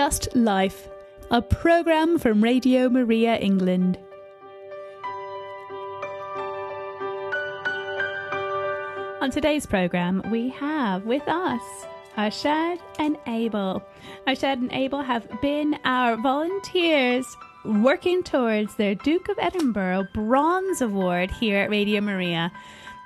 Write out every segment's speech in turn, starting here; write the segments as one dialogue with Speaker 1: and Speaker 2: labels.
Speaker 1: Just Life, a programme from Radio Maria England. On today's programme, we have with us Arshad and Abel. Arshad and Abel have been our volunteers working towards their Duke of Edinburgh Bronze Award here at Radio Maria.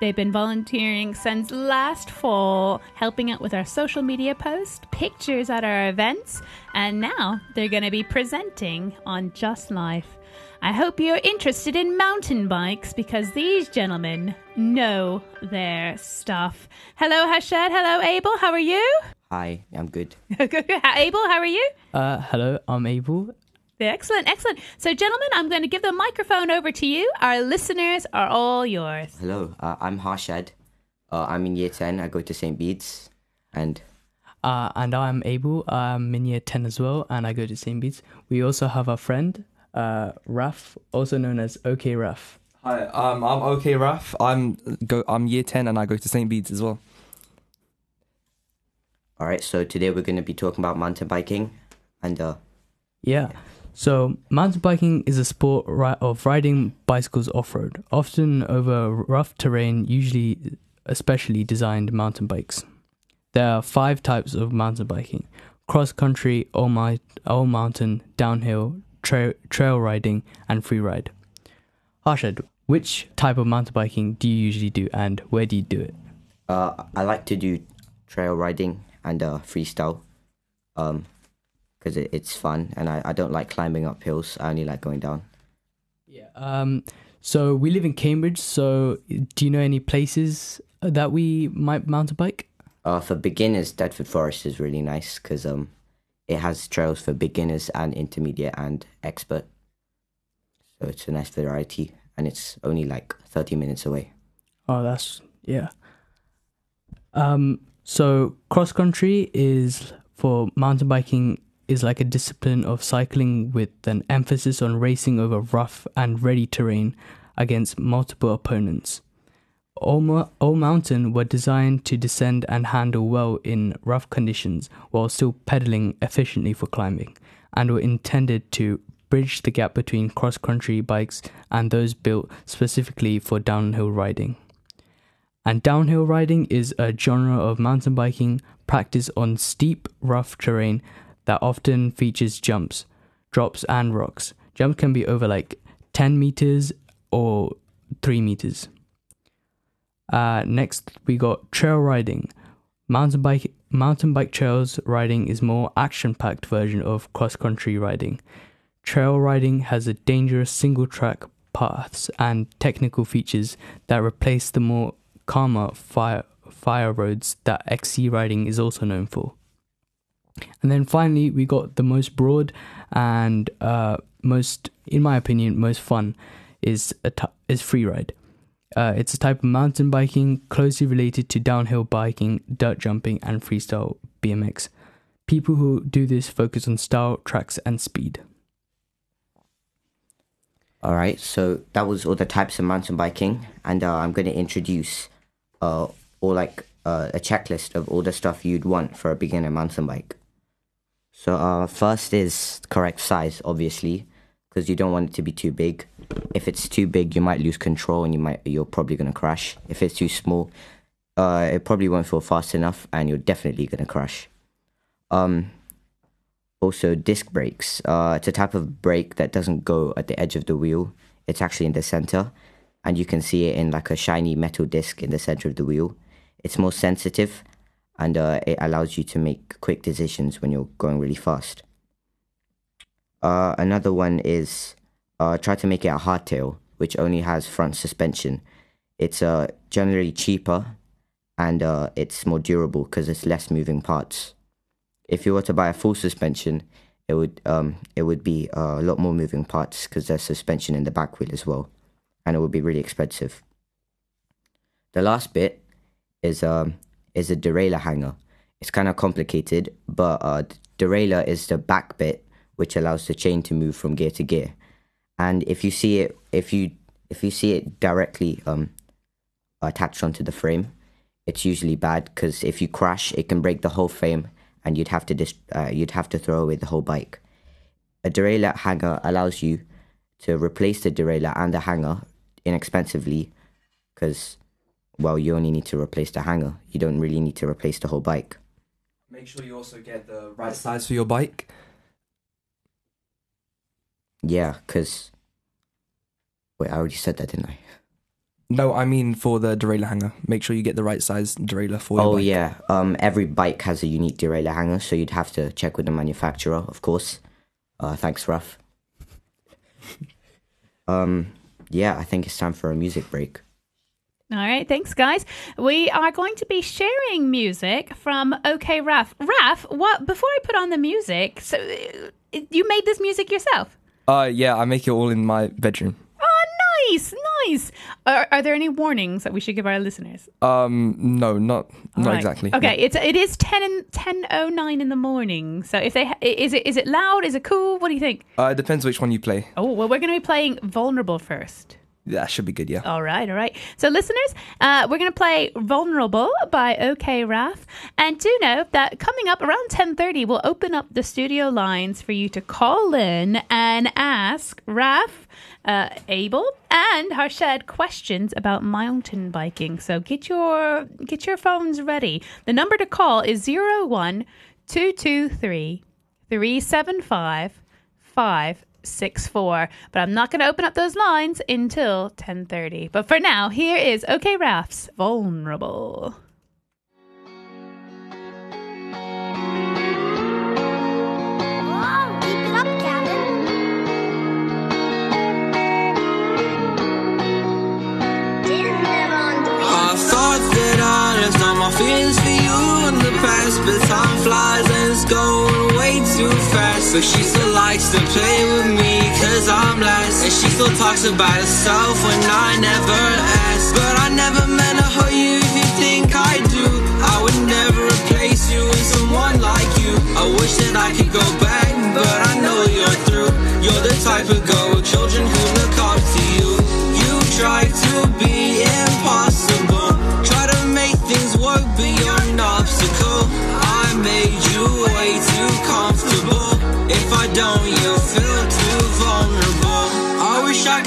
Speaker 1: They've been volunteering since last fall, helping out with our social media posts, pictures at our events, and now they're going to be presenting on Just Life. I hope you're interested in mountain bikes because these gentlemen know their stuff. Hello, Harshad. Hello, Abel. How are you?
Speaker 2: Hi, I'm good.
Speaker 1: Abel, how are you?
Speaker 3: Uh, hello, I'm Abel.
Speaker 1: Excellent, excellent. So, gentlemen, I'm going to give the microphone over to you. Our listeners are all yours.
Speaker 2: Hello, uh, I'm Harshad. Uh, I'm in year 10. I go to St. Bede's. And
Speaker 3: Uh, and I'm Abel. I'm in year 10 as well, and I go to St. Bede's. We also have a friend, uh, Raf, also known as OK Raf.
Speaker 4: Hi, um, I'm OK Raf. I'm go. I'm year ten and I go to St Bede's as well.
Speaker 2: all right, so today we're going to be talking about mountain biking. And uh,
Speaker 3: Yeah. So, mountain biking is a sport of riding bicycles off road, often over rough terrain, usually especially designed mountain bikes. There are five types of mountain biking cross country, all, mi- all mountain, downhill, tra- trail riding, and free ride. Which type of mountain biking do you usually do and where do you do it?
Speaker 2: uh, I like to do trail riding and uh, freestyle um, because it, it's fun. And I, I don't like climbing up hills. I only like going down.
Speaker 3: Yeah. Um, so we live in Cambridge. So do you know any places that we might mountain bike?
Speaker 2: Uh, for beginners, Thetford Forest is really nice because um, it has trails for beginners and intermediate and expert. So it's a nice variety, and it's only like thirty minutes away.
Speaker 3: Oh, that's yeah. Um, so cross country is for mountain biking is like a discipline of cycling with an emphasis on racing over rough and ready terrain against multiple opponents. All, all mountain were designed to descend and handle well in rough conditions while still pedaling efficiently for climbing, and were intended to bridge the gap between cross country bikes and those built specifically for downhill riding. And downhill riding is a genre of mountain biking practiced on steep, rough terrain that often features jumps, drops, and rocks. Jumps can be over like 10 meters or 3 meters. Uh, next, we got trail riding. Mountain bike mountain bike trails riding is more action-packed version of cross-country riding. Trail riding has a dangerous single-track paths and technical features that replace the more calmer fire fire roads that XC riding is also known for. And then finally, we got the most broad and uh, most, in my opinion, most fun is a t- is free ride. Uh, it's a type of mountain biking closely related to downhill biking, dirt jumping, and freestyle BMX. People who do this focus on style, tracks, and speed.
Speaker 2: All right, so that was all the types of mountain biking, and uh, I'm going to introduce uh, all like uh, a checklist of all the stuff you'd want for a beginner mountain bike. So uh, first is correct size, obviously, because you don't want it to be too big. If it's too big, you might lose control, and you might you're probably to crash. If it's too small, uh, it probably won't feel fast enough, and you're definitely to crash. Um, also, disc brakes. Uh, it's a type of brake that doesn't go at the edge of the wheel. It's actually in the center, and you can see it in like a shiny metal disc in the center of the wheel. It's more sensitive, and uh, it allows you to make quick decisions when you're going really fast. Uh, another one is uh, try to make it a hardtail, which only has front suspension. It's uh, generally cheaper, and uh, it's more durable because it's less moving parts if you were to buy a full suspension, it would um it would be a lot more moving parts because there's suspension in the back wheel as well, and it would be really expensive. The last bit is um is a derailleur hanger. It's kind of complicated, but uh, derailleur is the back bit which allows the chain to move from gear to gear. And if you see it, if you if you see it directly um attached onto the frame, it's usually bad because if you crash, it can break the whole frame and you'd have to dis- uh, you'd have to throw away the whole bike. A derailleur hanger allows you to replace the derailleur and the hanger inexpensively, because well, you only need to replace the hanger. You don't really need to replace the whole bike.
Speaker 4: Make sure you also get the right size for your bike.
Speaker 2: Yeah, because wait, I already said that, didn't I?
Speaker 4: No, I mean for the derailleur hanger. Make sure you get the right size derailleur for your
Speaker 2: Oh
Speaker 4: bike.
Speaker 2: yeah, um, every bike has a unique derailleur hanger, so you'd have to check with the manufacturer, of course. Uh, thanks, Raf. um, yeah, I think it's time for a music break.
Speaker 1: All right, thanks, guys. We are going to be sharing music from OK Raf. Raf, what? Before I put on the music, so uh, you made this music yourself?
Speaker 4: Uh, yeah, I make it all in my bedroom.
Speaker 1: Oh, nice, nice. Are, are there any warnings that we should give our listeners?
Speaker 4: Um, no, not not
Speaker 1: Right.
Speaker 4: exactly.
Speaker 1: Okay, it's it is ten and ten oh nine in the morning. So if they ha- is it is it loud? Is it cool? What do you think?
Speaker 4: Uh, it depends which one you play.
Speaker 1: Oh well, we're going to be playing Vulnerable first.
Speaker 4: That should be good. Yeah.
Speaker 1: All right, all right. So, listeners, uh, we're going to play "Vulnerable" by OK Raf, and do know that coming up around ten thirty, we'll open up the studio lines for you to call in and ask Raf, uh, Abel, and Harshad questions about mountain biking. So, get your get your phones ready. The number to call is zero one two two three three seven five five six four. But I'm not going to open up those lines until ten thirty. But for now, here is OK Raf's "Vulnerable."
Speaker 5: All my feelings for you in the past, but time flies and it's going way too fast. So she still likes to play with me, cause I'm last. And she still talks about herself when I never ask. But I never meant to hurt you if you think I do. I would never replace you with someone like you. I wish that I could go back, but I know you're through. You're the type of girl with children who look up to you. You try to be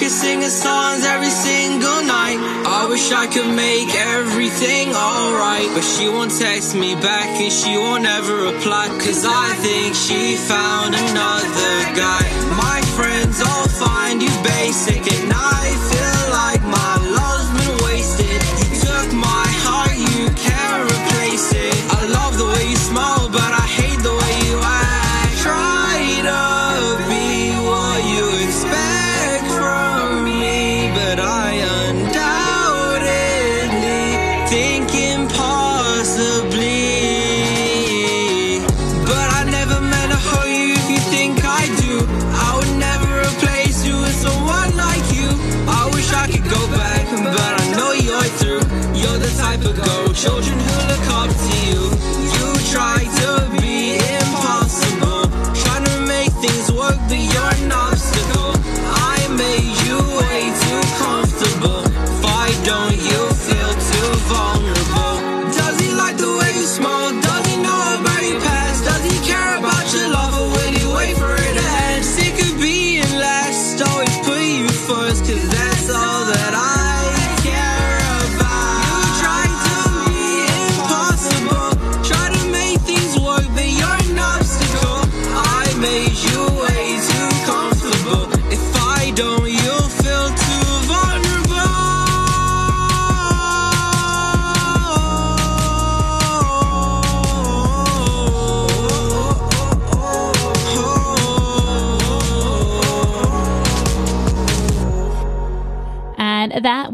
Speaker 5: wish I could sing her songs every single night. I wish I could make everything alright. But she won't text me back and she won't ever reply. Cause I think she found another guy. My friends all find you basic,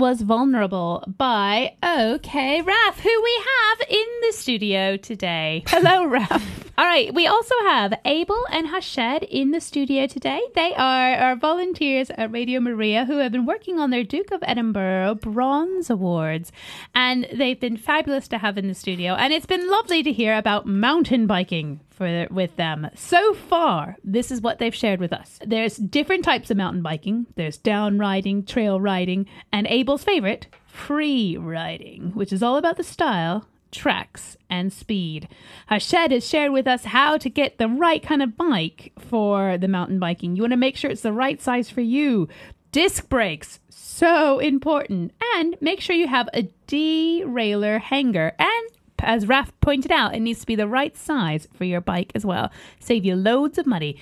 Speaker 1: was Vulnerable by OK Raf, who we have in the studio today. Hello, Raf. All right, we also have Abel and Harshad in the studio today. They are our volunteers at Radio Maria who have been working on their Duke of Edinburgh Bronze Awards. And they've been fabulous to have in the studio. And it's been lovely to hear about mountain biking for with them. So far, this is what they've shared with us. There's different types of mountain biking. There's down riding, trail riding, and Abel's favorite, free riding, which is all about the style, tracks, and speed. Harshad has shared with us how to get the right kind of bike for the mountain biking. You want to make sure it's the right size for you. Disc brakes, so important. And make sure you have a derailleur hanger. And as Raf pointed out, it needs to be the right size for your bike as well. Save you loads of money.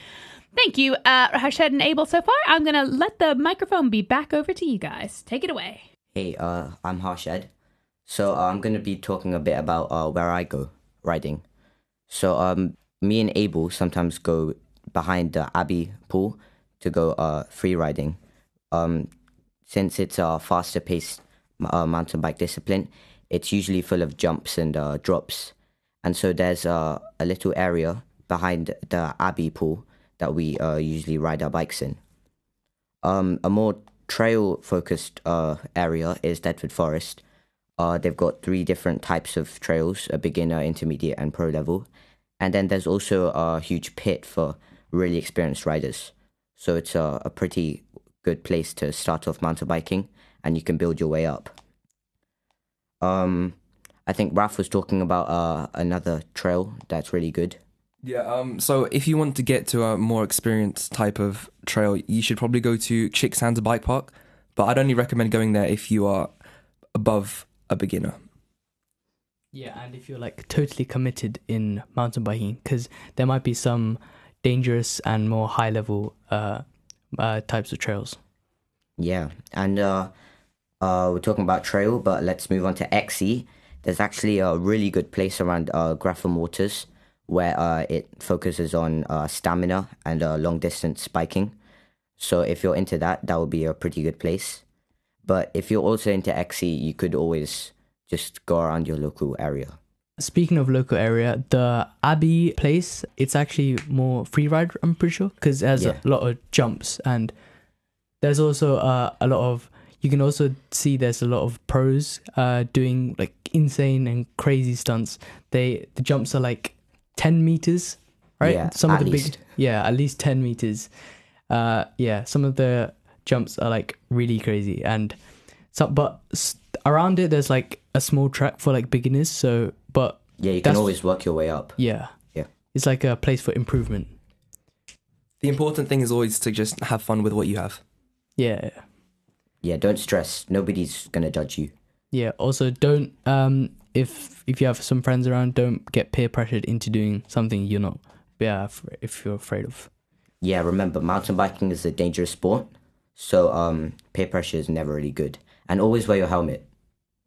Speaker 1: Thank you, uh, Harshad and Abel. So far, I'm going to let the microphone be back over to you guys. Take it away.
Speaker 2: Hey, uh, I'm Harshad. So uh, I'm gonna be talking a bit about uh, where I go riding. So um, me and Abel sometimes go behind the Abbey pool to go uh, free riding. Um, since it's a faster paced uh, mountain bike discipline, it's usually full of jumps and uh, drops. And so there's a little area behind the Abbey pool that we usually ride our bikes in. Um, a more trail focused area is Thetford Forest. Uh, they've got three different types of trails a beginner, intermediate, and pro level. And then there's also a huge pit for really experienced riders. So it's a, a pretty good place to start off mountain biking and you can build your way up. Um, I think Raf was talking about uh, another trail that's really good.
Speaker 4: Yeah, um, so if you want to get to a more experienced type of trail, you should probably go to Chicksands Bike Park. But I'd only recommend going there if you are above a beginner.
Speaker 3: Yeah, and if you're like totally committed in mountain biking, because there might be some dangerous and more high level uh, uh, types of trails.
Speaker 2: Yeah, and uh, uh, we're talking about trail, but let's move on to XC. There's actually a really good place around uh, Grafham Waters where uh, it focuses on uh, stamina and uh, long distance biking. So if you're into that, that would be a pretty good place. But if you're also into XC, you could always just go around your local area.
Speaker 3: Speaking of local area, the Abbey place, it's actually more free ride, I'm pretty sure, because it has
Speaker 2: Yeah.
Speaker 3: a lot of jumps and there's also uh, a lot of, you can also see there's a lot of pros uh, doing like insane and crazy stunts. They, the jumps are like 10 meters, right?
Speaker 2: Yeah,
Speaker 3: some of
Speaker 2: at
Speaker 3: the
Speaker 2: least.
Speaker 3: big, yeah, at least 10 meters. Uh, yeah, some of the jumps are like really crazy and some, but around it, there's like a small track for like beginners. So, but
Speaker 2: Yeah, you can always work your way up.
Speaker 3: yeah.
Speaker 2: Yeah.
Speaker 3: It's like a place for improvement.
Speaker 4: The important thing is always to just have fun with what you have.
Speaker 3: Yeah.
Speaker 2: Yeah, don't stress. Nobody's gonna judge you.
Speaker 3: Yeah. Also don't um if if you have some friends around, don't get peer pressured into doing something you're not yeah, if you're afraid of.
Speaker 2: Yeah, remember, mountain biking is a dangerous sport, so um, peer pressure is never really good. And always wear your helmet.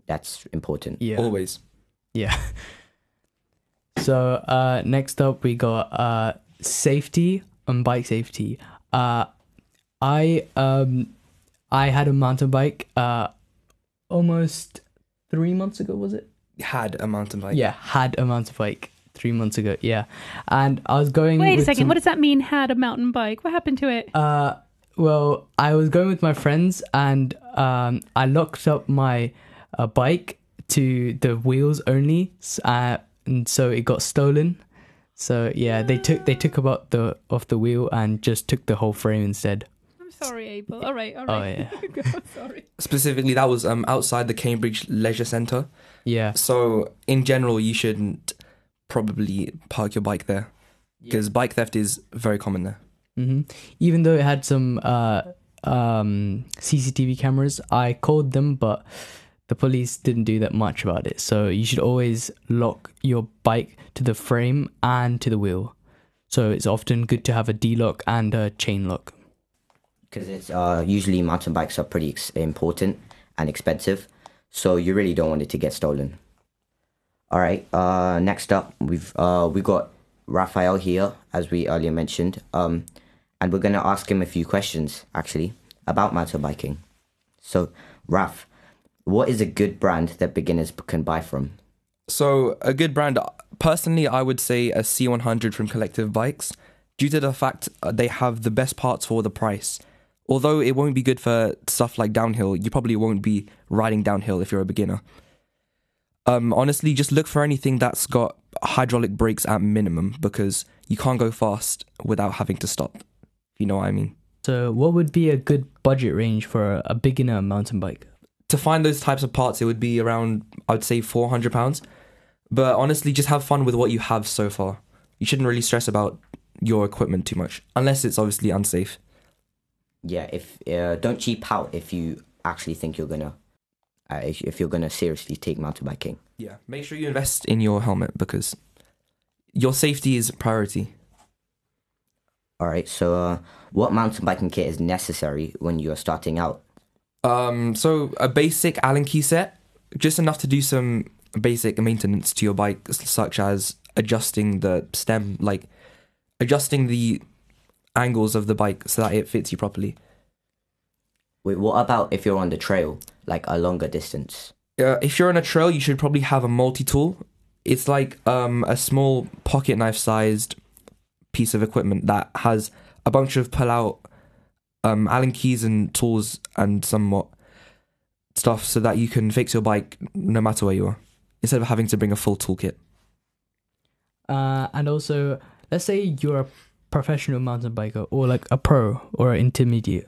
Speaker 2: That's important.
Speaker 3: Yeah.
Speaker 4: Always.
Speaker 3: Yeah. So uh next up we got uh safety and bike safety. Uh I um I had a mountain bike uh almost three months ago was it?
Speaker 4: Had a mountain bike.
Speaker 3: yeah, had a mountain bike three months ago. Yeah, and I was going.
Speaker 1: Wait a second.
Speaker 3: some-
Speaker 1: What does that mean? Had a mountain bike? What happened to it?
Speaker 3: Uh, well, I was going with my friends, and um, I locked up my uh, bike to the wheels only, uh, and so it got stolen. So yeah, they took they took about the off the wheel and just took the whole frame instead.
Speaker 1: I'm sorry, Abel. All right, all
Speaker 3: Oh yeah,
Speaker 1: I'm sorry.
Speaker 4: Specifically, that was um, outside the Cambridge Leisure Centre.
Speaker 3: yeah,
Speaker 4: So, in general, you shouldn't probably park your bike there because bike theft is very common there.
Speaker 3: Hmm Even though it had some uh, um, CCTV cameras, I called them, but the police didn't do that much about it. So you should always lock your bike to the frame and to the wheel. So it's often good to have a D lock and a chain lock.
Speaker 2: Because it's uh, usually mountain bikes are pretty ex- important and expensive, so you really don't want it to get stolen. All right. Uh, next up, we've uh, we got Raphael here, as we earlier mentioned, um, and we're gonna ask him a few questions actually about mountain biking. So, Raf, what is a good brand that beginners can buy from?
Speaker 4: So, a good brand, personally, I would say a C100 from Collective Bikes, due to the fact uh, they have the best parts for the price. Although it won't be good for stuff like downhill, you probably won't be riding downhill if you're a beginner. Um, honestly, just look for anything that's got hydraulic brakes at minimum because you can't go fast without having to stop. If you know what I mean.
Speaker 3: So what would be a good budget range for a beginner mountain bike?
Speaker 4: to find those types of parts, it would be around, I would say, four hundred pounds. But honestly, just have fun with what you have so far. You shouldn't really stress about your equipment too much, unless it's obviously unsafe.
Speaker 2: Yeah, if uh, don't cheap out if you actually think you're gonna, uh, if, if you're gonna seriously take mountain biking.
Speaker 4: Yeah, make sure you invest in your helmet because your safety is a priority.
Speaker 2: All right. So, uh, what mountain biking kit is necessary when you are starting out?
Speaker 4: Um, so a basic Allen key set, just enough to do some basic maintenance to your bike, such as adjusting the stem, like adjusting the angles of the bike so that it fits you properly.
Speaker 2: Wait, what about if you're on the trail, like a longer distance?
Speaker 4: Uh, if you're on a trail, you should probably have a multi-tool. It's like um, a small pocket knife-sized piece of equipment that has a bunch of pull-out um, Allen keys and tools and somewhat stuff so that you can fix your bike no matter where you are, instead of having to bring a full toolkit.
Speaker 3: Uh, and also, let's say you're a professional mountain biker or like a pro or an intermediate.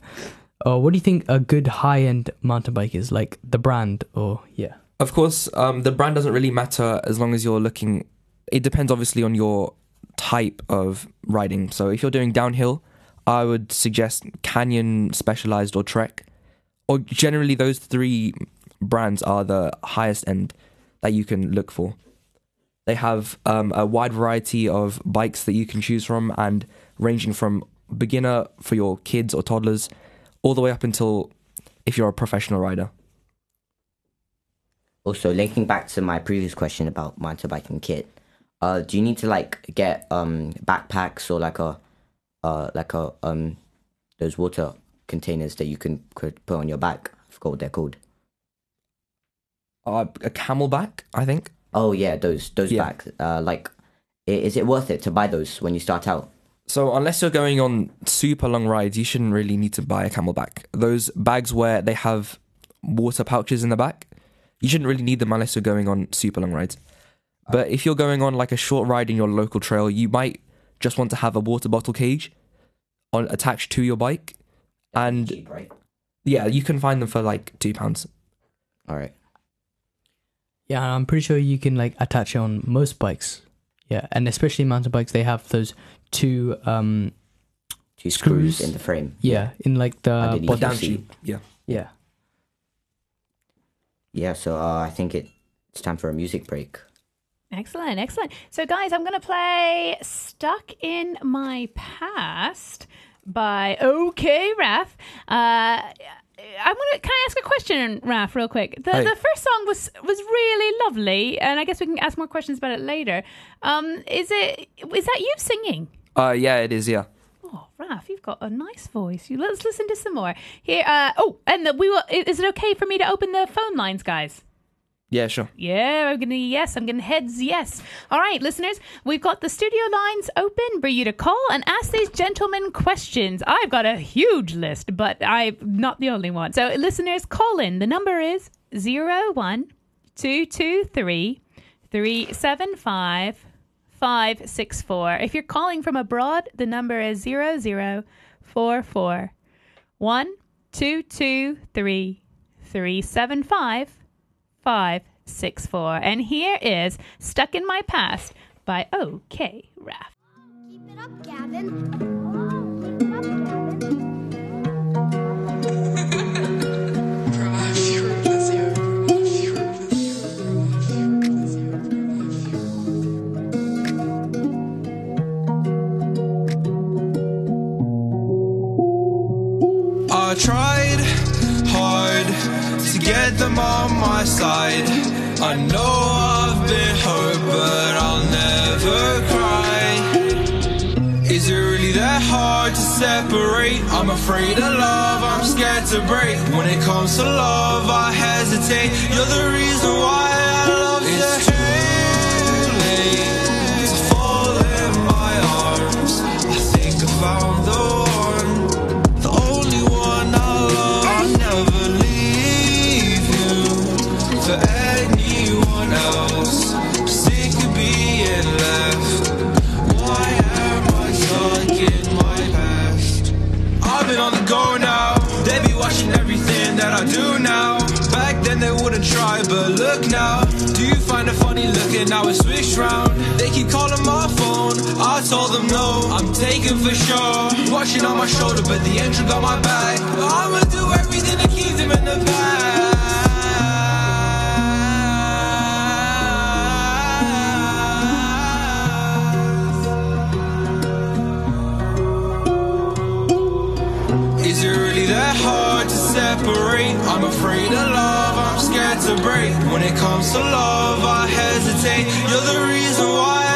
Speaker 3: Uh, what do you think a good high end mountain bike is? Like the brand or yeah?
Speaker 4: Of course, um, the brand doesn't really matter as long as you're looking. It depends obviously on your type of riding. So if you're doing downhill, I would suggest Canyon Specialized or Trek. Or generally, those three brands are the highest end that you can look for. They have um, a wide variety of bikes that you can choose from, and ranging from beginner for your kids or toddlers, all the way up until if you're a professional rider.
Speaker 2: Also, linking back to my previous question about mountain biking kit, uh, do you need to like get um backpacks or like a, uh, like a um, those water containers that you can put on your back? I forgot what they're called.
Speaker 4: Uh, a CamelBak, I think.
Speaker 2: Oh yeah, those those
Speaker 4: Yeah.
Speaker 2: bags. Uh, like, is it worth it to buy those when you start out?
Speaker 4: So unless you're going on super long rides, you shouldn't really need to buy a CamelBak. Those bags where they have water pouches in the back, you shouldn't really need them unless you're going on super long rides. But if you're going on like a short ride in your local trail, you might just want to have a water bottle cage on attached to your bike. And
Speaker 2: Cheap, right?
Speaker 4: yeah, you can find them for like two pounds.
Speaker 2: All right.
Speaker 3: Yeah, I'm pretty sure you can like attach it on most bikes. Yeah, and especially mountain bikes, they have those two um
Speaker 2: Two screws,
Speaker 3: Screws.
Speaker 2: in the frame.
Speaker 3: yeah in like the bottom
Speaker 2: Down
Speaker 4: Down
Speaker 2: seat.
Speaker 4: tube. Yeah.
Speaker 3: yeah.
Speaker 2: Yeah. So uh, I think it, it's time for a music break.
Speaker 1: Excellent, excellent. So, guys, I'm going to play Stuck in My Past by OK Raf. Uh, I'm gonna. Can I ask a question, Raf, real quick? The
Speaker 4: Hey.
Speaker 1: the first song was was really lovely, and I guess we can ask more questions about it later. Um, is it is that you singing?
Speaker 4: Uh, yeah, it is. Yeah.
Speaker 1: Oh, Raf, you've got a nice voice. You let's listen to some more here. Uh, oh, and the, we will. Is it okay for me to open the phone lines, guys?
Speaker 4: Yeah, sure.
Speaker 1: Yeah, I'm gonna yes, I'm gonna heads yes. All right, listeners, we've got the studio lines open for you to call and ask these gentlemen questions. I've got a huge list, but I'm not the only one. So, listeners, call in. The number is zero one two two three three seven five five six four. If you're calling from abroad, the number is zero zero four four one two two three three seven five. 564. And here is Stuck in My Past by OK Raf.
Speaker 6: Keep it up, Gavin. Keep
Speaker 5: get them on my side. I know I've been hurt, but I'll never cry. Is it really that hard to separate? I'm afraid of love, I'm scared to break. When it comes to love, I hesitate. You're the reason why I love you. It's too late to fall in my arms. I think I found else. Sick of being left. Why am I stuck in my past? I've been on the go now. They be watching everything that I do now. Back then they wouldn't try, but look now. Do you find it funny looking now it's switched round? They keep calling my phone. I told them no, I'm taken for sure. Watching on my shoulder, but the engine got my back. I'ma do everything to keep I'm afraid of love, I'm scared to break. When it comes to love, I hesitate. You're the reason why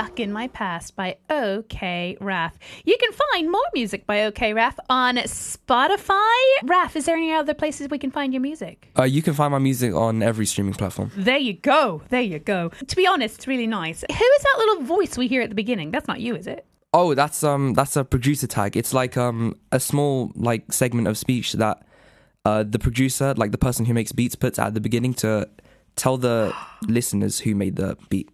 Speaker 5: Stuck in My Past
Speaker 1: by OK Raf. You can find more music by OK Raf on Spotify. Raf, is there any other places we can find your music?
Speaker 4: Uh, you can find my music on every streaming platform.
Speaker 1: There you go. There you go. To be honest, it's really nice. Who is that little voice we hear at the beginning? That's not you, is it?
Speaker 4: Oh, that's um that's a producer tag. It's like um a small like segment of speech that uh the producer, like the person who makes beats, puts at the beginning to tell the listeners who made the beat.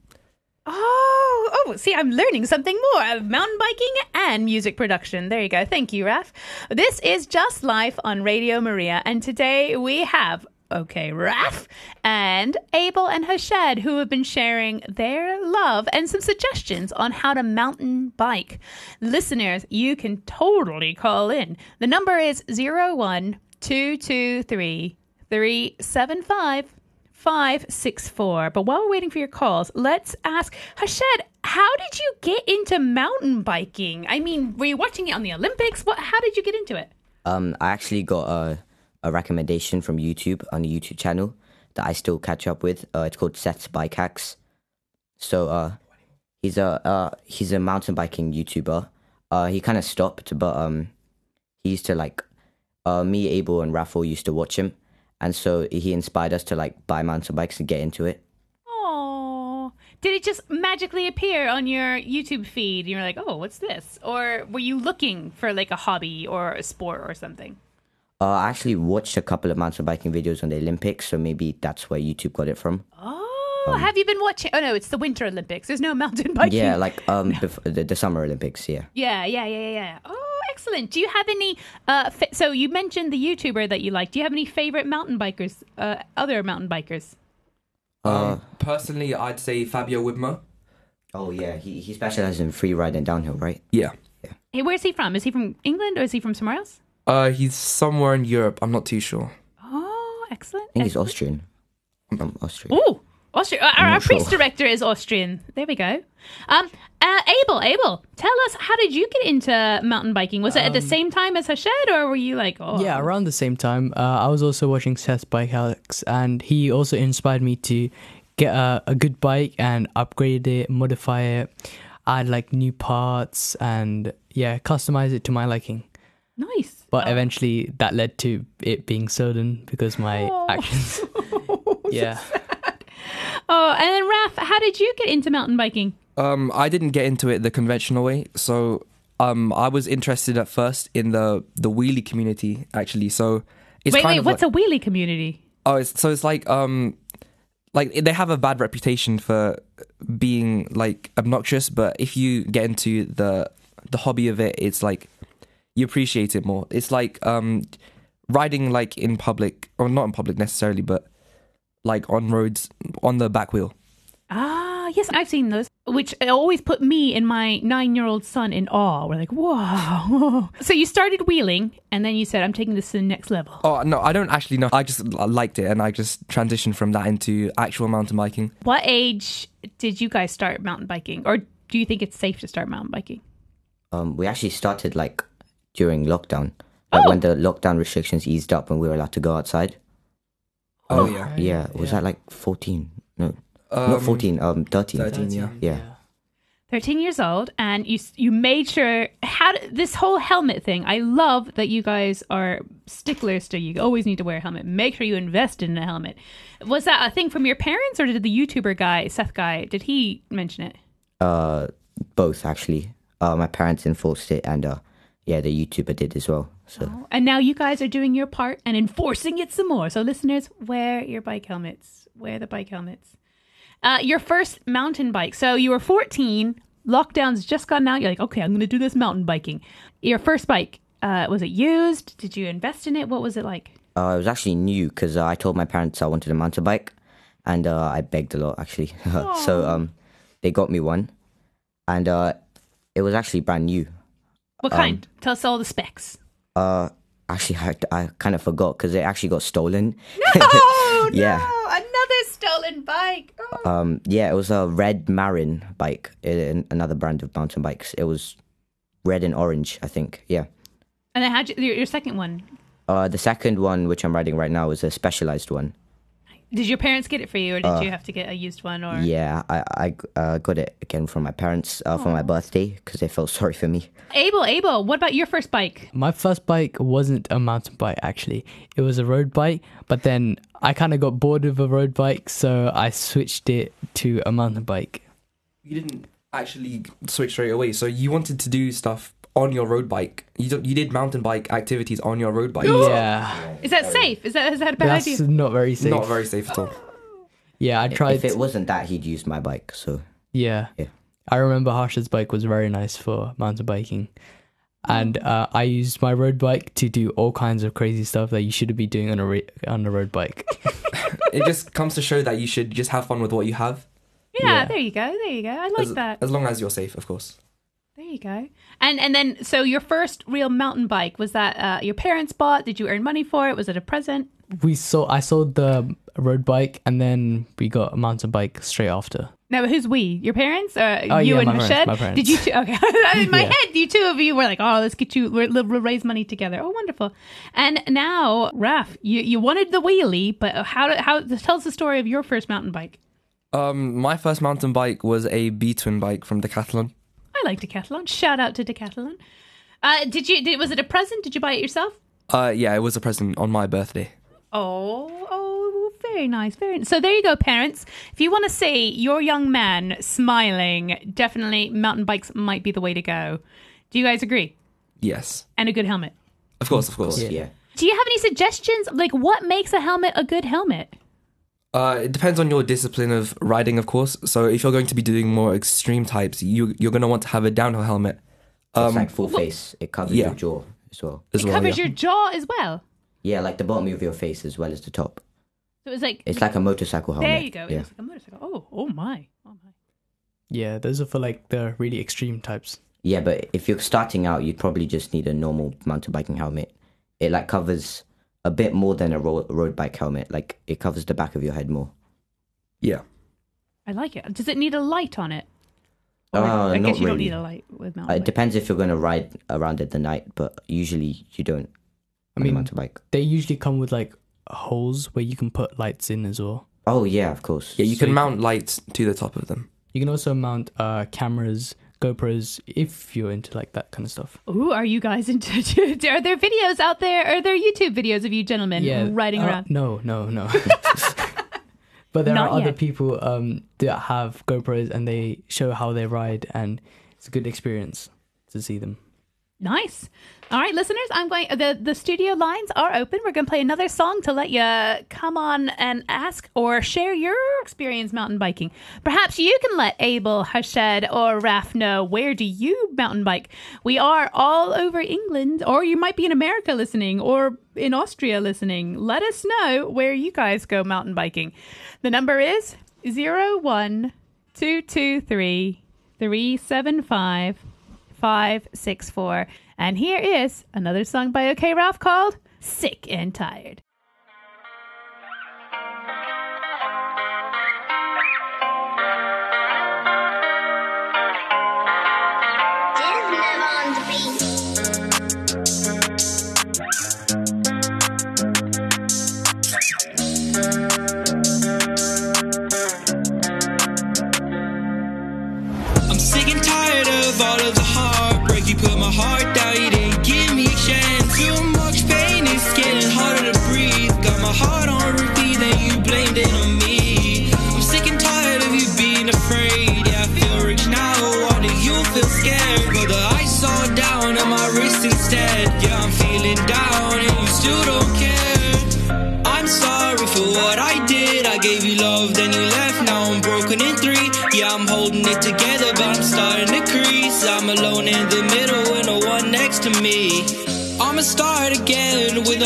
Speaker 1: Oh, see, I'm learning something more of mountain biking and music production. There you go. Thank you, Raf. This is Just Life on Radio Maria, and today we have Okay, Raf and Abel and Harshad who have been sharing their love and some suggestions on how to mountain bike. Listeners, you can totally call in. The number is 01223 375 564. But while we're waiting for your calls, let's ask Harshad, how did you get into mountain biking? I mean, were you watching it on the Olympics? What how did you get into it?
Speaker 2: Um, I actually got a, a recommendation from YouTube on a YouTube channel that I still catch up with. Uh, it's called Seth's Bike Hacks. So uh, he's a uh, he's a mountain biking YouTuber. Uh, he kind of stopped, but um, he used to like uh, me, Abel, and Raffle used to watch him, and so he inspired us to like buy mountain bikes and get into it.
Speaker 1: Oh, did it just magically appear on your YouTube feed? You're like, oh, what's this? Or were you looking for like a hobby or a sport or something?
Speaker 2: Uh, I actually watched a couple of mountain biking videos on the Olympics, so maybe that's where YouTube got it from.
Speaker 1: Oh, have you been watching? Oh no, it's the Winter Olympics. There's no mountain biking.
Speaker 2: Yeah, like um, bef- the, the Summer Olympics. Yeah.
Speaker 1: Yeah, yeah, yeah, yeah, yeah. Oh, excellent. Do you have any? Uh, fa- so you mentioned the YouTuber that you like. Do you have any favorite mountain bikers? Uh, other mountain bikers?
Speaker 2: Uh,
Speaker 4: Personally, I'd say Fabio Wibmer.
Speaker 2: oh yeah, he he specializes in free ride and downhill, right?
Speaker 4: Yeah. Yeah.
Speaker 1: Hey, where's he from? Is he from England or is he from somewhere else?
Speaker 4: Uh, he's somewhere in Europe. I'm not too sure.
Speaker 1: Oh, excellent.
Speaker 2: I think he's
Speaker 1: excellent.
Speaker 2: Austrian. From Austria.
Speaker 1: Oh, Austria. Our, our priest
Speaker 2: sure.
Speaker 1: director is Austrian. There we go. Um, uh, Abel, Abel, tell us how did you get into mountain biking? Was it at the same time as Harshad, or were you like, oh,
Speaker 3: Yeah, around the same time, uh, I was also watching Seth's Bike Hacks, and he also inspired me to get a, a good bike and upgrade it, modify it, add like new parts, and yeah, customize it to my liking.
Speaker 1: nice.
Speaker 3: But eventually, that led to it being stolen because my
Speaker 1: Oh.
Speaker 3: actions. yeah.
Speaker 1: Oh, and then Raf, how did you get into mountain biking?
Speaker 4: Um, I didn't get into it the conventional way, so um, I was interested at first in the the wheelie community actually. So it's
Speaker 1: wait, wait, what's
Speaker 4: like,
Speaker 1: a wheelie community?
Speaker 4: oh, it's, so it's like um, like they have a bad reputation for being like obnoxious, but if you get into the the hobby of it, it's like you appreciate it more. It's like um, riding like in public, or not in public necessarily, but like on roads on the back wheel.
Speaker 1: Ah, yes, I've seen those, which always put me and my nine-year-old son in awe. We're like, whoa. so you started wheeling, and then you said, I'm taking this to the next level.
Speaker 4: Oh no, I don't actually know. I just liked it, and I just transitioned from that into actual mountain biking.
Speaker 1: What age did you guys start mountain biking? Or do you think it's safe to start mountain biking?
Speaker 2: Um, we actually started like during lockdown, like
Speaker 1: Oh.
Speaker 2: when the lockdown restrictions eased up and we were allowed to go outside.
Speaker 4: Oh yeah.
Speaker 2: Yeah, was that like 14? No,
Speaker 4: Um,
Speaker 2: not 14. Um, 13.
Speaker 4: 13, yeah.
Speaker 2: Yeah.
Speaker 1: 13 years old and you you made sure how this whole helmet thing i love that you guys are sticklers to you always need to wear a helmet make sure you invest in a helmet was that a thing from your parents or did the youtuber guy seth guy did he mention it
Speaker 2: Uh, both actually. Uh, my parents enforced it, and uh, yeah, the YouTuber did as well. So
Speaker 1: and now you guys are doing your part and enforcing it some more. So listeners wear your bike helmets. Wear the bike helmets. Uh, your first mountain bike. So you were 14 lockdown's just gone out. You're like okay i'm gonna do this mountain biking. Your first bike uh, was it used? Did you invest in it? What was it like?
Speaker 2: Uh, it was actually new because uh, I told my parents I wanted a mountain bike, and uh, I begged a lot actually. so um, they got me one, and uh, it was actually brand new.
Speaker 1: What kind? Tell us all the specs.
Speaker 2: Uh, actually, I, I kind of forgot because it actually got stolen.
Speaker 1: Oh
Speaker 2: Yeah.
Speaker 1: no! Another stolen bike. Oh.
Speaker 2: Um, yeah, it was a red Marin bike, another brand of mountain bikes. It was red and orange, I think. Yeah.
Speaker 1: And then how'd you, your, your second one?
Speaker 2: Uh, the second one, which I'm riding right now, is a specialized one.
Speaker 1: Did your parents get it for you, or did you have to get a used one? Or
Speaker 2: Yeah, I I uh, got it again from my parents uh, for my birthday because they felt sorry for me.
Speaker 1: Abel, Abel, what about your first bike?
Speaker 3: My first bike wasn't a mountain bike actually. It was a road bike, but then I kind of got bored of a road bike, so I switched it to a mountain bike.
Speaker 4: You didn't actually switch straight away, so you wanted to do stuff on your road bike. You don't, you did mountain bike activities on your road bike.
Speaker 3: Yeah,
Speaker 1: Is that safe? Is that is that a bad
Speaker 3: that's
Speaker 1: idea?
Speaker 3: not very safe.
Speaker 4: Not very safe at all.
Speaker 3: yeah, I tried.
Speaker 2: If it wasn't that, he'd use my bike. So
Speaker 3: Yeah.
Speaker 2: Yeah.
Speaker 3: I remember Harshad's bike was very nice for mountain biking. And uh, I used my road bike to do all kinds of crazy stuff that you shouldn't be doing on a ra- on a road bike.
Speaker 4: it just comes to show that you should just have fun with what you have,
Speaker 1: Yeah,
Speaker 3: Yeah.
Speaker 1: there you go. There you go. I like
Speaker 4: as,
Speaker 1: that.
Speaker 4: as long as you're safe, of course.
Speaker 1: There you go. And and then so your first real mountain bike was that uh, your parents bought? Did you earn money for it? Was it a present?
Speaker 3: we saw I sold the road bike and then we got a mountain bike straight after.
Speaker 1: No, who's we? Your parents? Uh,
Speaker 3: Oh,
Speaker 1: you
Speaker 3: yeah,
Speaker 1: and
Speaker 3: my parents,
Speaker 1: Shed?
Speaker 3: my parents.
Speaker 1: Did you two? Okay. In my
Speaker 3: Yeah.
Speaker 1: head, you two of you were like, oh, let's get you, we'll, we'll raise money together. Oh, wonderful. And now, Raf, you, you wanted the wheelie, but how, did- how, tell us the story of your first mountain bike.
Speaker 4: Um, my first mountain bike was a B'Twin bike from Decathlon.
Speaker 1: I like Decathlon. Shout out to Decathlon. Uh, did you, did, was it a present? Did you buy it yourself?
Speaker 4: Uh, yeah, it was a present on my birthday.
Speaker 1: Oh, oh, very nice, very. So there you go, parents. If you want to see your young man smiling, definitely mountain bikes might be the way to go. Do you guys agree?
Speaker 4: Yes,
Speaker 1: And a good helmet.
Speaker 4: of course, of course.
Speaker 2: yeah.
Speaker 1: Do you have any suggestions? Like, what makes a helmet a good helmet?
Speaker 4: Uh, it depends on your discipline of riding, of course. So if you're going to be doing more extreme types, you you're going to want to have a downhill helmet
Speaker 2: it's like full face. It covers
Speaker 4: yeah.
Speaker 2: your jaw as well.
Speaker 4: as
Speaker 1: It
Speaker 4: well.
Speaker 1: covers
Speaker 4: yeah.
Speaker 1: your jaw as well.
Speaker 2: Yeah, like the bottom of your face as well as the top.
Speaker 1: So it's like
Speaker 2: It's like a motorcycle helmet.
Speaker 1: there you go.
Speaker 2: Yeah.
Speaker 1: It's like a motorcycle. Oh, oh my, oh my.
Speaker 3: Yeah, those are for like the really extreme types.
Speaker 2: Yeah, but if you're starting out, you'd probably just need a normal mountain biking helmet. It like covers a bit more than a ro- road bike helmet. Like it covers the back of your head more.
Speaker 4: yeah.
Speaker 1: I like it. Does it need a light on it? Or
Speaker 2: Uh,
Speaker 1: I guess
Speaker 2: not
Speaker 1: you don't
Speaker 2: really.
Speaker 1: need a light with
Speaker 2: Uh, it
Speaker 1: bike.
Speaker 2: depends if you're going to ride around it the night, but usually you don't.
Speaker 3: I
Speaker 2: on
Speaker 3: mean-
Speaker 2: mountain bike.
Speaker 3: They usually come with like holes where you can put lights in as well.
Speaker 2: Oh yeah, of course.
Speaker 4: Yeah, you
Speaker 3: So
Speaker 4: can
Speaker 3: you-
Speaker 4: mount lights to the top of them.
Speaker 3: You can also mount uh, cameras, GoPros, if you're into like that kind of stuff.
Speaker 1: Ooh, are you guys into? Are there videos out there? Are there YouTube videos of you gentlemen riding
Speaker 3: uh,
Speaker 1: around?
Speaker 3: No, no, no. but there
Speaker 1: Not
Speaker 3: are other
Speaker 1: yet.
Speaker 3: people um, that have GoPros and they show how they ride, and it's a good experience to see them.
Speaker 1: Nice. All right, listeners, I'm going. the The studio lines are open. We're going to play another song to let you come on and ask or share your experience mountain biking. Perhaps you can let Abel, Harshad, or Raf know where do you mountain bike. We are all over England, or you might be in America listening, or in Austria listening. Let us know where you guys go mountain biking. The number is zero one two two three three seven five. 564. And here is another song by OK Raf called Sick and Tired.
Speaker 5: of all of the heartbreak. You put my heart down, you didn't give me a chance. Too much pain, it's getting harder to breathe. Got my heart on repeat, then you blamed it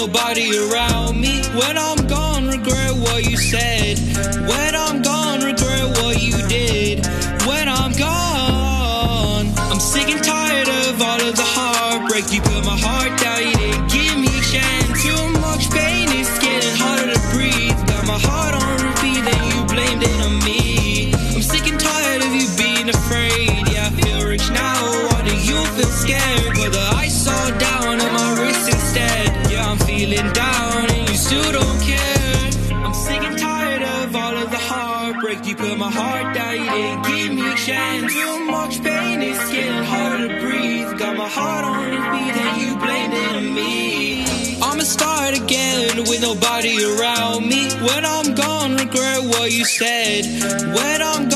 Speaker 5: nobody around me. When I'm nobody around me. When I'm gone, regret what you said. When I'm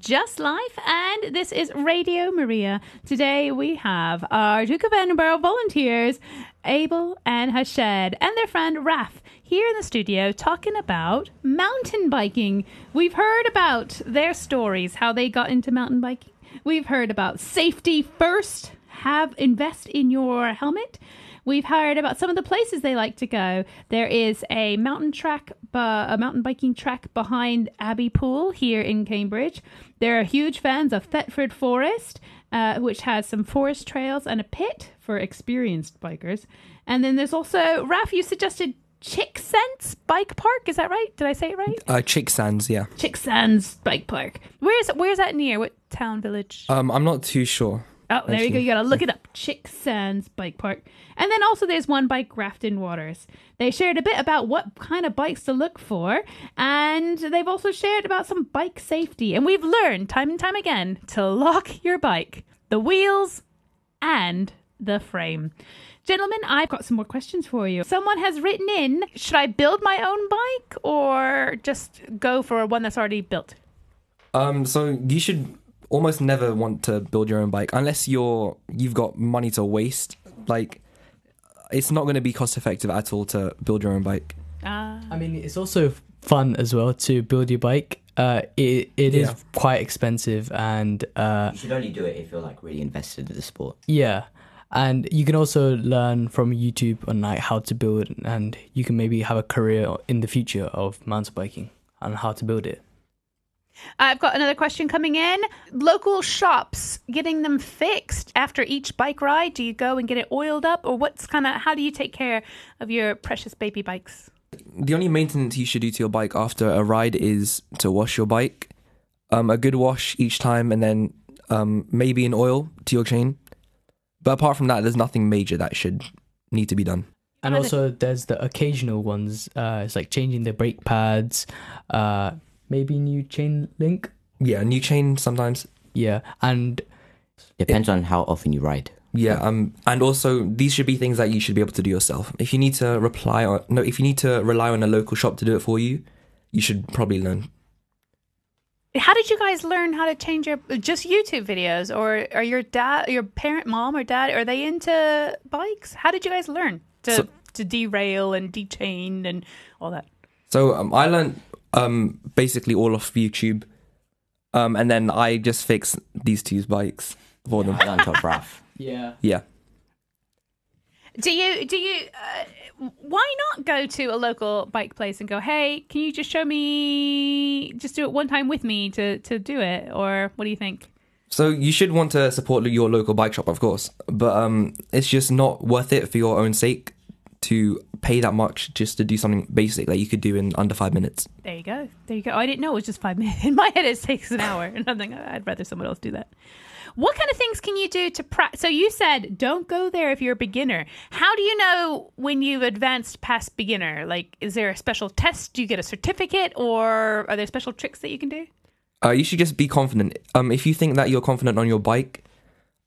Speaker 1: Just Life and this is Radio Maria. Today we have our Duke of Edinburgh volunteers, Abel and Harshad, and their friend Raf here in the studio talking about mountain biking. We've heard about their stories, how they got into mountain biking. We've heard about safety first, have invest in your helmet. We've heard about some of the places they like to go. There is a mountain track, bu- a mountain biking track behind Abbey Pool here in Cambridge. They're huge fans of Thetford Forest, uh, which has some forest trails and a pit for experienced bikers. And then there's also, Raf, you suggested Chick Sense Bike Park. Is that right? Did I say it right?
Speaker 4: Uh, Chicksands, yeah.
Speaker 1: Chicksands Bike Park. Where's where's that near? What town, village?
Speaker 4: Um, I'm not too sure.
Speaker 1: Oh, there you go. You gotta look it up. Chicksands Bike Park. And then also there's one by Grafham Waters. They shared a bit about what kind of bikes to look for, and they've also shared about some bike safety. And we've learned time and time again to lock your bike, the wheels, and the frame. Gentlemen, I've got some more questions for you. Someone has written in Should I build my own bike or just go for one that's already built?
Speaker 4: Um, so you should almost never want to build your own bike unless you're you've got money to waste. Like, it's not going to be cost effective at all to build your own bike.
Speaker 1: Ah.
Speaker 3: I mean, it's also fun as well to build your bike. Uh, it it is
Speaker 4: Yeah.
Speaker 3: quite expensive, and uh,
Speaker 2: You should only do it if you're like really invested in the sport.
Speaker 3: yeah, and you can also learn from YouTube on like how to build, and you can maybe have a career in the future of mountain biking and how to build it.
Speaker 1: I've got another question coming in. Local shops getting them fixed after each bike ride. Do you go and get it oiled up, or what's kind of how do you take care of your precious baby bikes?
Speaker 4: The only maintenance you should do to your bike after a ride is to wash your bike. Um, a good wash each time, and then um, maybe an oil to your chain. But apart from that, there's nothing major that should need to be done.
Speaker 3: And also, there's the occasional ones. Uh, it's like changing the brake pads, uh, maybe new chain link.
Speaker 4: Yeah, new chain sometimes.
Speaker 3: Yeah, and
Speaker 2: Depends on how often you ride.
Speaker 4: Yeah, um, and also these should be things that you should be able to do yourself. If you need to reply on no, if you need to rely on a local shop to do it for you, you should probably learn.
Speaker 1: How did you guys learn how to change your just YouTube videos, or are your dad, your parent, mom, or dad, are they into bikes? How did you guys learn to
Speaker 4: So-
Speaker 1: to derail and dechain and all that?
Speaker 4: So um, I learned um, basically all off YouTube, um, and then I just fix these two bikes for them.
Speaker 2: Right on top, Raf.
Speaker 3: yeah,
Speaker 4: Yeah,
Speaker 1: Do you do you uh, why not go to a local bike place and go, "Hey, can you just show me just do it one time with me to to do it?" Or what do you think?
Speaker 4: So you should want to support your local bike shop, of course, but um, it's just not worth it for your own sake to pay that much just to do something basic that you could do in under five minutes.
Speaker 1: There you go. There you go. Oh, I didn't know it was just 5 minutes. In my head it takes an hour and I'm like, I'd rather someone else do that. What kind of things can you do to practice? So you said don't go there if you're a beginner. How do you know when you've advanced past beginner? Like, is there a special test? Do you get a certificate, or are there special tricks that you can do?
Speaker 4: Uh, you should just be confident. Um, if you think that you're confident on your bike,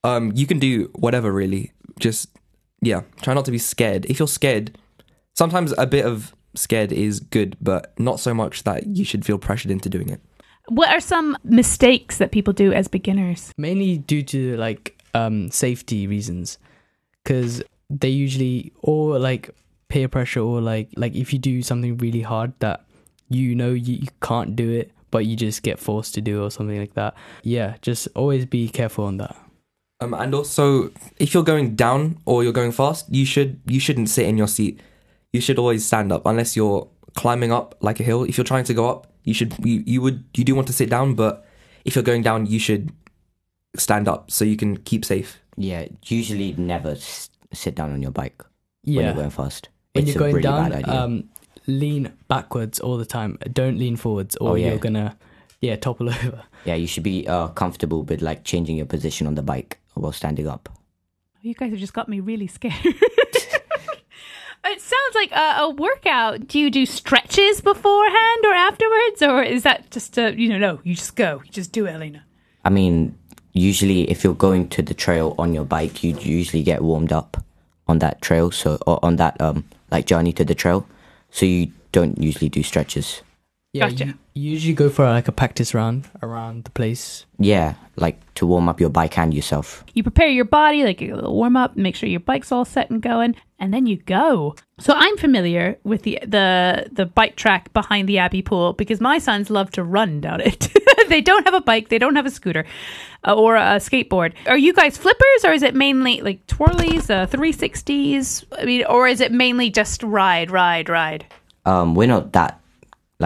Speaker 4: um, you can do whatever really. Just yeah, try not to be scared. If you're scared, sometimes a bit of scared is good, but not so much that you should feel pressured into doing it.
Speaker 1: What are some mistakes that people do as beginners?
Speaker 3: mainly due to like um safety reasons because they usually or like peer pressure or like like if you do something really hard that you know you, you can't do it but you just get forced to do or something like that yeah just always be careful on that
Speaker 4: Um, and also, if you're going down or you're going fast, you should you shouldn't sit in your seat. You should always stand up unless you're climbing up like a hill. If you're trying to go up, you should you, you would you do want to sit down, but if you're going down, you should stand up so you can keep safe.
Speaker 2: Yeah, usually never s- sit down on your bike when you're going fast.
Speaker 3: when
Speaker 2: It's
Speaker 3: you're
Speaker 2: a
Speaker 3: going
Speaker 2: really
Speaker 3: down
Speaker 2: bad idea.
Speaker 3: um lean backwards all the time don't lean forwards or
Speaker 2: Oh, yeah.
Speaker 3: you're gonna yeah topple over
Speaker 2: yeah, you should be uh, comfortable with like changing your position on the bike while standing up.
Speaker 1: You guys have just got me really scared. it sounds like a, a workout. Do you do stretches beforehand or afterwards, or is that just a you know no? You just go, you just do it, Elena.
Speaker 2: I mean, usually if you're going to the trail on your bike, you usually get warmed up on that trail, so or on that um like journey to the trail. So you don't usually do stretches.
Speaker 3: yeah
Speaker 1: Gotcha.
Speaker 3: you, you usually go for like a practice round around the place
Speaker 2: Yeah, like to warm up your bike and yourself.
Speaker 1: You prepare your body, like a little warm up, make sure your bike's all set and going, and then you go. So I'm familiar with the the the bike track behind the Abbey Pool because my sons love to run down it. they don't have a bike, they don't have a scooter uh, or a skateboard. Are you guys flippers, or is it mainly like twirlies, uh, 360s? I mean, or is it mainly just ride, ride, ride?
Speaker 2: Um, we're not that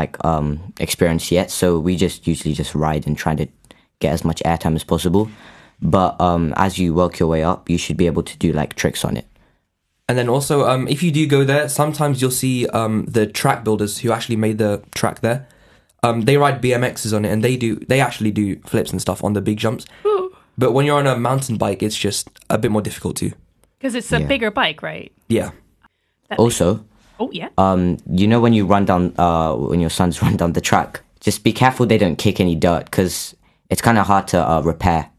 Speaker 2: like um experienced yet, so we just usually just ride and try to get as much airtime as possible. But um, as you work your way up, you should be able to do like tricks on it.
Speaker 4: And then also, um, if you do go there, sometimes you'll see um, the track builders who actually made the track there. Um, they ride BMXs on it, and they do they actually do flips and stuff on the big jumps. But when you're on a mountain bike, it's just a bit more difficult too.
Speaker 1: Because it's a
Speaker 2: Yeah.
Speaker 1: bigger bike, right?
Speaker 4: Yeah.
Speaker 1: That
Speaker 2: Also,
Speaker 1: Oh yeah.
Speaker 2: um, you know when you run down, uh, when your sons run down the track, just be careful they don't kick any dirt because it's kind of hard to uh, repair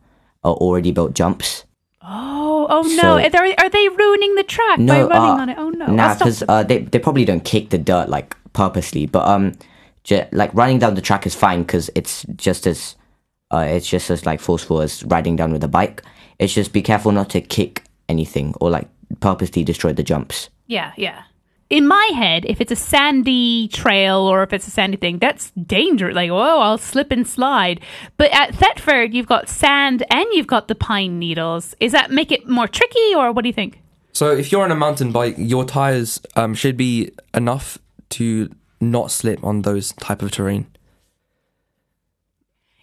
Speaker 2: uh, already built jumps.
Speaker 1: Oh, oh no!
Speaker 2: So-
Speaker 1: are, they, are they ruining the track by running
Speaker 2: uh,
Speaker 1: on it? Oh no!
Speaker 2: Nah, because uh, they they probably don't kick the dirt like purposely, but um, ju- like running down the track is fine because it's just as uh, it's just as like forceful as riding down with a bike. It's just be careful not to kick anything or like purposely destroy the jumps.
Speaker 1: Yeah, yeah. In my head, if it's a sandy trail or if it's a sandy thing, that's dangerous. Like, oh, I'll slip and slide. But at Thetford, you've got sand and you've got the pine needles. Is that make it more tricky, or what do you think?
Speaker 4: So if you're on a mountain bike, your tires um, should be enough to not slip on those type of terrain.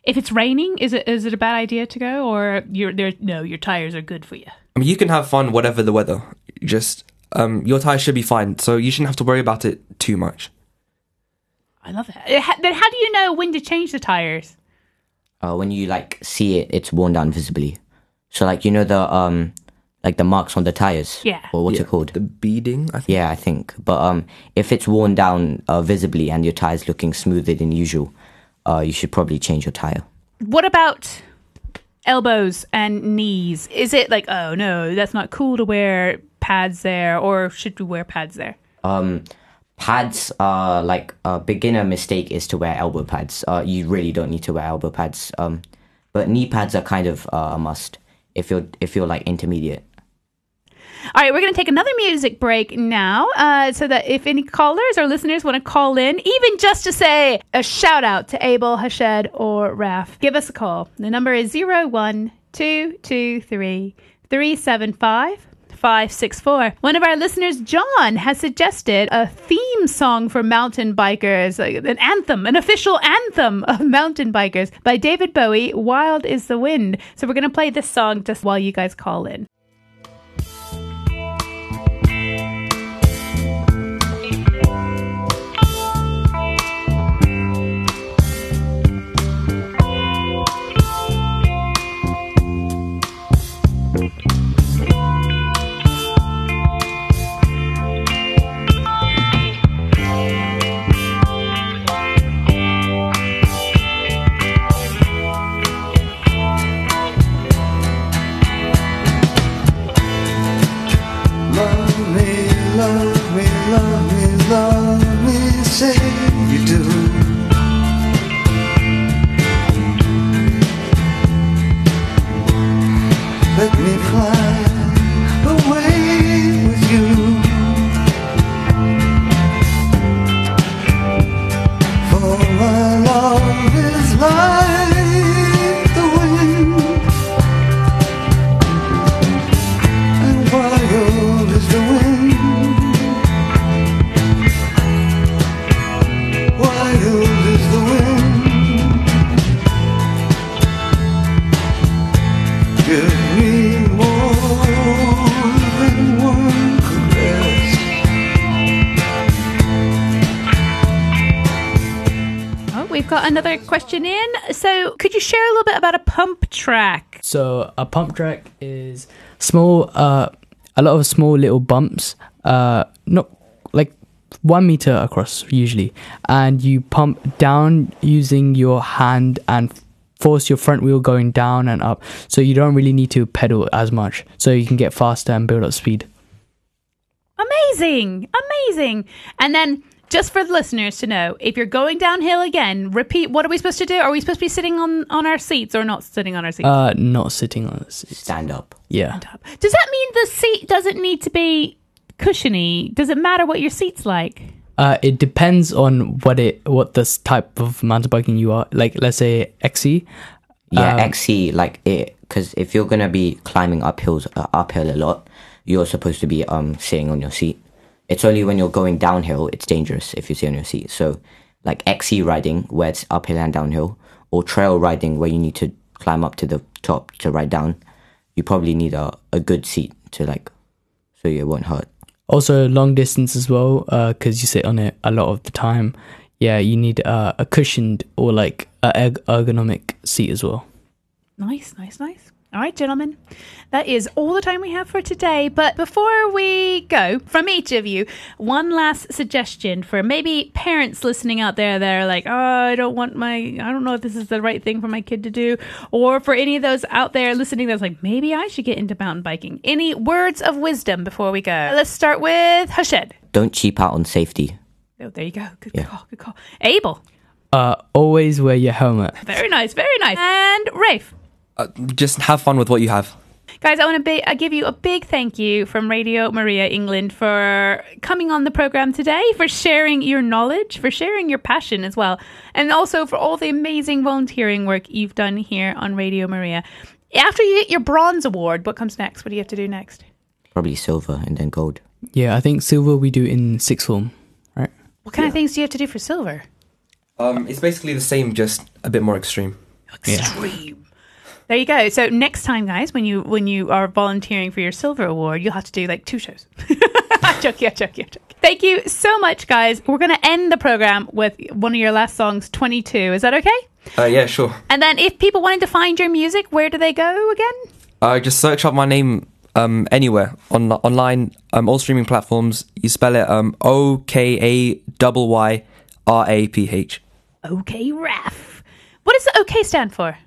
Speaker 1: If it's raining, is it is it a bad idea to go, or you're there? No, your tires are good for you.
Speaker 4: I mean, you can have fun whatever the weather. Just um, your tires should be fine, so you shouldn't have to worry about it too much.
Speaker 1: I love it. Uh, Then how do you know when to change the tires?
Speaker 2: Uh, when you like see it, it's worn down visibly. So like you know the um, like the marks on the tires.
Speaker 1: Yeah.
Speaker 2: Or what's
Speaker 4: Yeah,
Speaker 2: it called?
Speaker 4: The beading, I think.
Speaker 2: Yeah, I think. But um, if it's worn down uh, visibly and your tire's looking smoother than usual, uh, you should probably change your tire.
Speaker 1: What about elbows and knees? Is it like, oh no, that's not cool to wear pads there, or should we wear pads there?
Speaker 2: Um, pads are like a beginner mistake is to wear elbow pads. Uh, you really don't need to wear elbow pads. Um, but knee pads are kind of uh, a must if you're if you're like intermediate.
Speaker 1: All right, we're going to take another music break now, uh, so that if any callers or listeners want to call in, even just to say a shout out to Abel, Harshad, or Raf, give us a call. The number is zero one five 564. One of our listeners, John, has suggested a theme song for mountain bikers, an anthem, an official anthem of mountain bikers by David Bowie, Wild is the Wind. So we're going to play this song just while you guys call in. Another question in. So could you share a little bit about a pump track?
Speaker 3: So a pump track is small, uh, a lot of small little bumps, uh, not like one meter across usually, and you pump down using your hand and force your front wheel going down and up. So you don't really need to pedal as much, so you can get faster and build up speed.
Speaker 1: Amazing, amazing. And then, just for the listeners to know, if you're going downhill again, repeat. What are we supposed to do? Are we supposed to be sitting on on our seats or not sitting on our seats?
Speaker 3: Uh, not sitting on this.
Speaker 2: Stand up.
Speaker 3: Yeah. Stand up.
Speaker 1: Does that mean the seat doesn't need to be cushiony? Does it matter what your seat's like?
Speaker 3: Uh, it depends on what it what this type of mountain biking you are. Like, let's say XC.
Speaker 2: Yeah,
Speaker 3: Um,
Speaker 2: XC like it because if you're gonna be climbing up hills, uh, uphill a lot, you're supposed to be um sitting on your seat. It's only when you're going downhill it's dangerous if you sit on your seat. So like XC riding where it's uphill and downhill, or trail riding where you need to climb up to the top to ride down, you probably need a, a good seat to like so you won't hurt.
Speaker 3: Also, long distance as well, because you sit on it a lot of the time. Yeah, you need uh, a cushioned or like a ergonomic seat as well.
Speaker 1: Nice, nice, nice. All right, gentlemen, that is all the time we have for today. But before we go, from each of you, one last suggestion for maybe parents listening out there that are like, oh, I don't want my, I don't know if this is the right thing for my kid to do. Or for any of those out there listening that's like, maybe I should get into mountain biking. Any words of wisdom before we go? Let's start with Harshad.
Speaker 2: Don't cheap out on safety.
Speaker 1: Oh, there you go. Good
Speaker 2: Yeah.
Speaker 1: call, good call. Abel.
Speaker 3: Uh, always wear your helmet.
Speaker 1: Very nice, very nice. And Rafe.
Speaker 4: Uh, just have fun with what you have.
Speaker 1: Guys, I want to be, I give you a big thank you from Radio Maria England for coming on the program today, for sharing your knowledge, for sharing your passion as well, and also for all the amazing volunteering work you've done here on Radio Maria. After you get your bronze award, what comes next? What do you have to do next?
Speaker 2: Probably silver and then gold.
Speaker 3: Yeah, I think silver we do in sixth form, right?
Speaker 1: What kind of things do you have to do for silver?
Speaker 4: Um, it's basically the same, just a bit more extreme.
Speaker 1: Extreme. There you go. So next time, guys, when you when you are volunteering for your silver award, you'll have to do like two shows. I'm joking, I'm joking, I'm. Thank you so much, guys. We're going to end the program with one of your last songs, 22. Is that okay?
Speaker 4: Uh, yeah, sure.
Speaker 1: And then if people wanted to find your music, where do they go again?
Speaker 4: Uh, just search up my name um, anywhere on online, um, all streaming platforms. You spell it um, O K A Y Y R A P H.
Speaker 1: Okay, Raf. What does the OK stand for?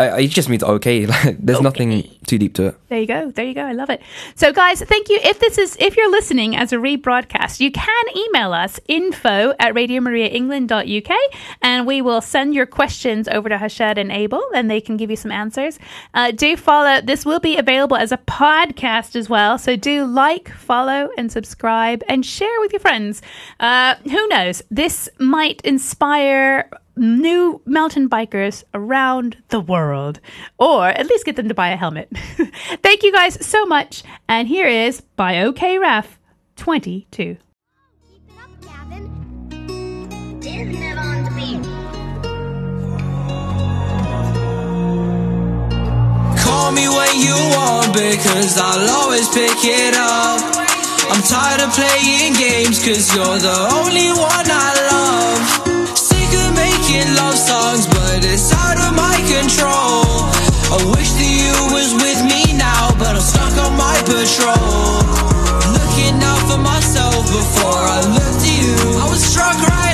Speaker 4: I- It just means okay. There's nothing too deep to it.
Speaker 1: There you go. There you go. I love it. So, guys, thank you. If this is if you're listening as a rebroadcast, you can email us info at radiomariaengland.uk and we will send your questions over to Harshad and Abel and they can give you some answers. Uh, do follow. This will be available as a podcast as well. So do like, follow, and subscribe and share with your friends. Uh, who knows? This might inspire new mountain bikers around the world, or at least get them to buy a helmet. Thank you guys so much. And here is by OK Raf 22.
Speaker 6: Keep it up, Gavin. Disney on the beat.
Speaker 5: Call me when you want because I'll always pick it up. I'm tired of playing games cause you're the only one I love. Making love songs, but it's out of my control. I wish that you was with me now, but I'm stuck on my patrol. Looking out for myself before I looked at you. I was struck right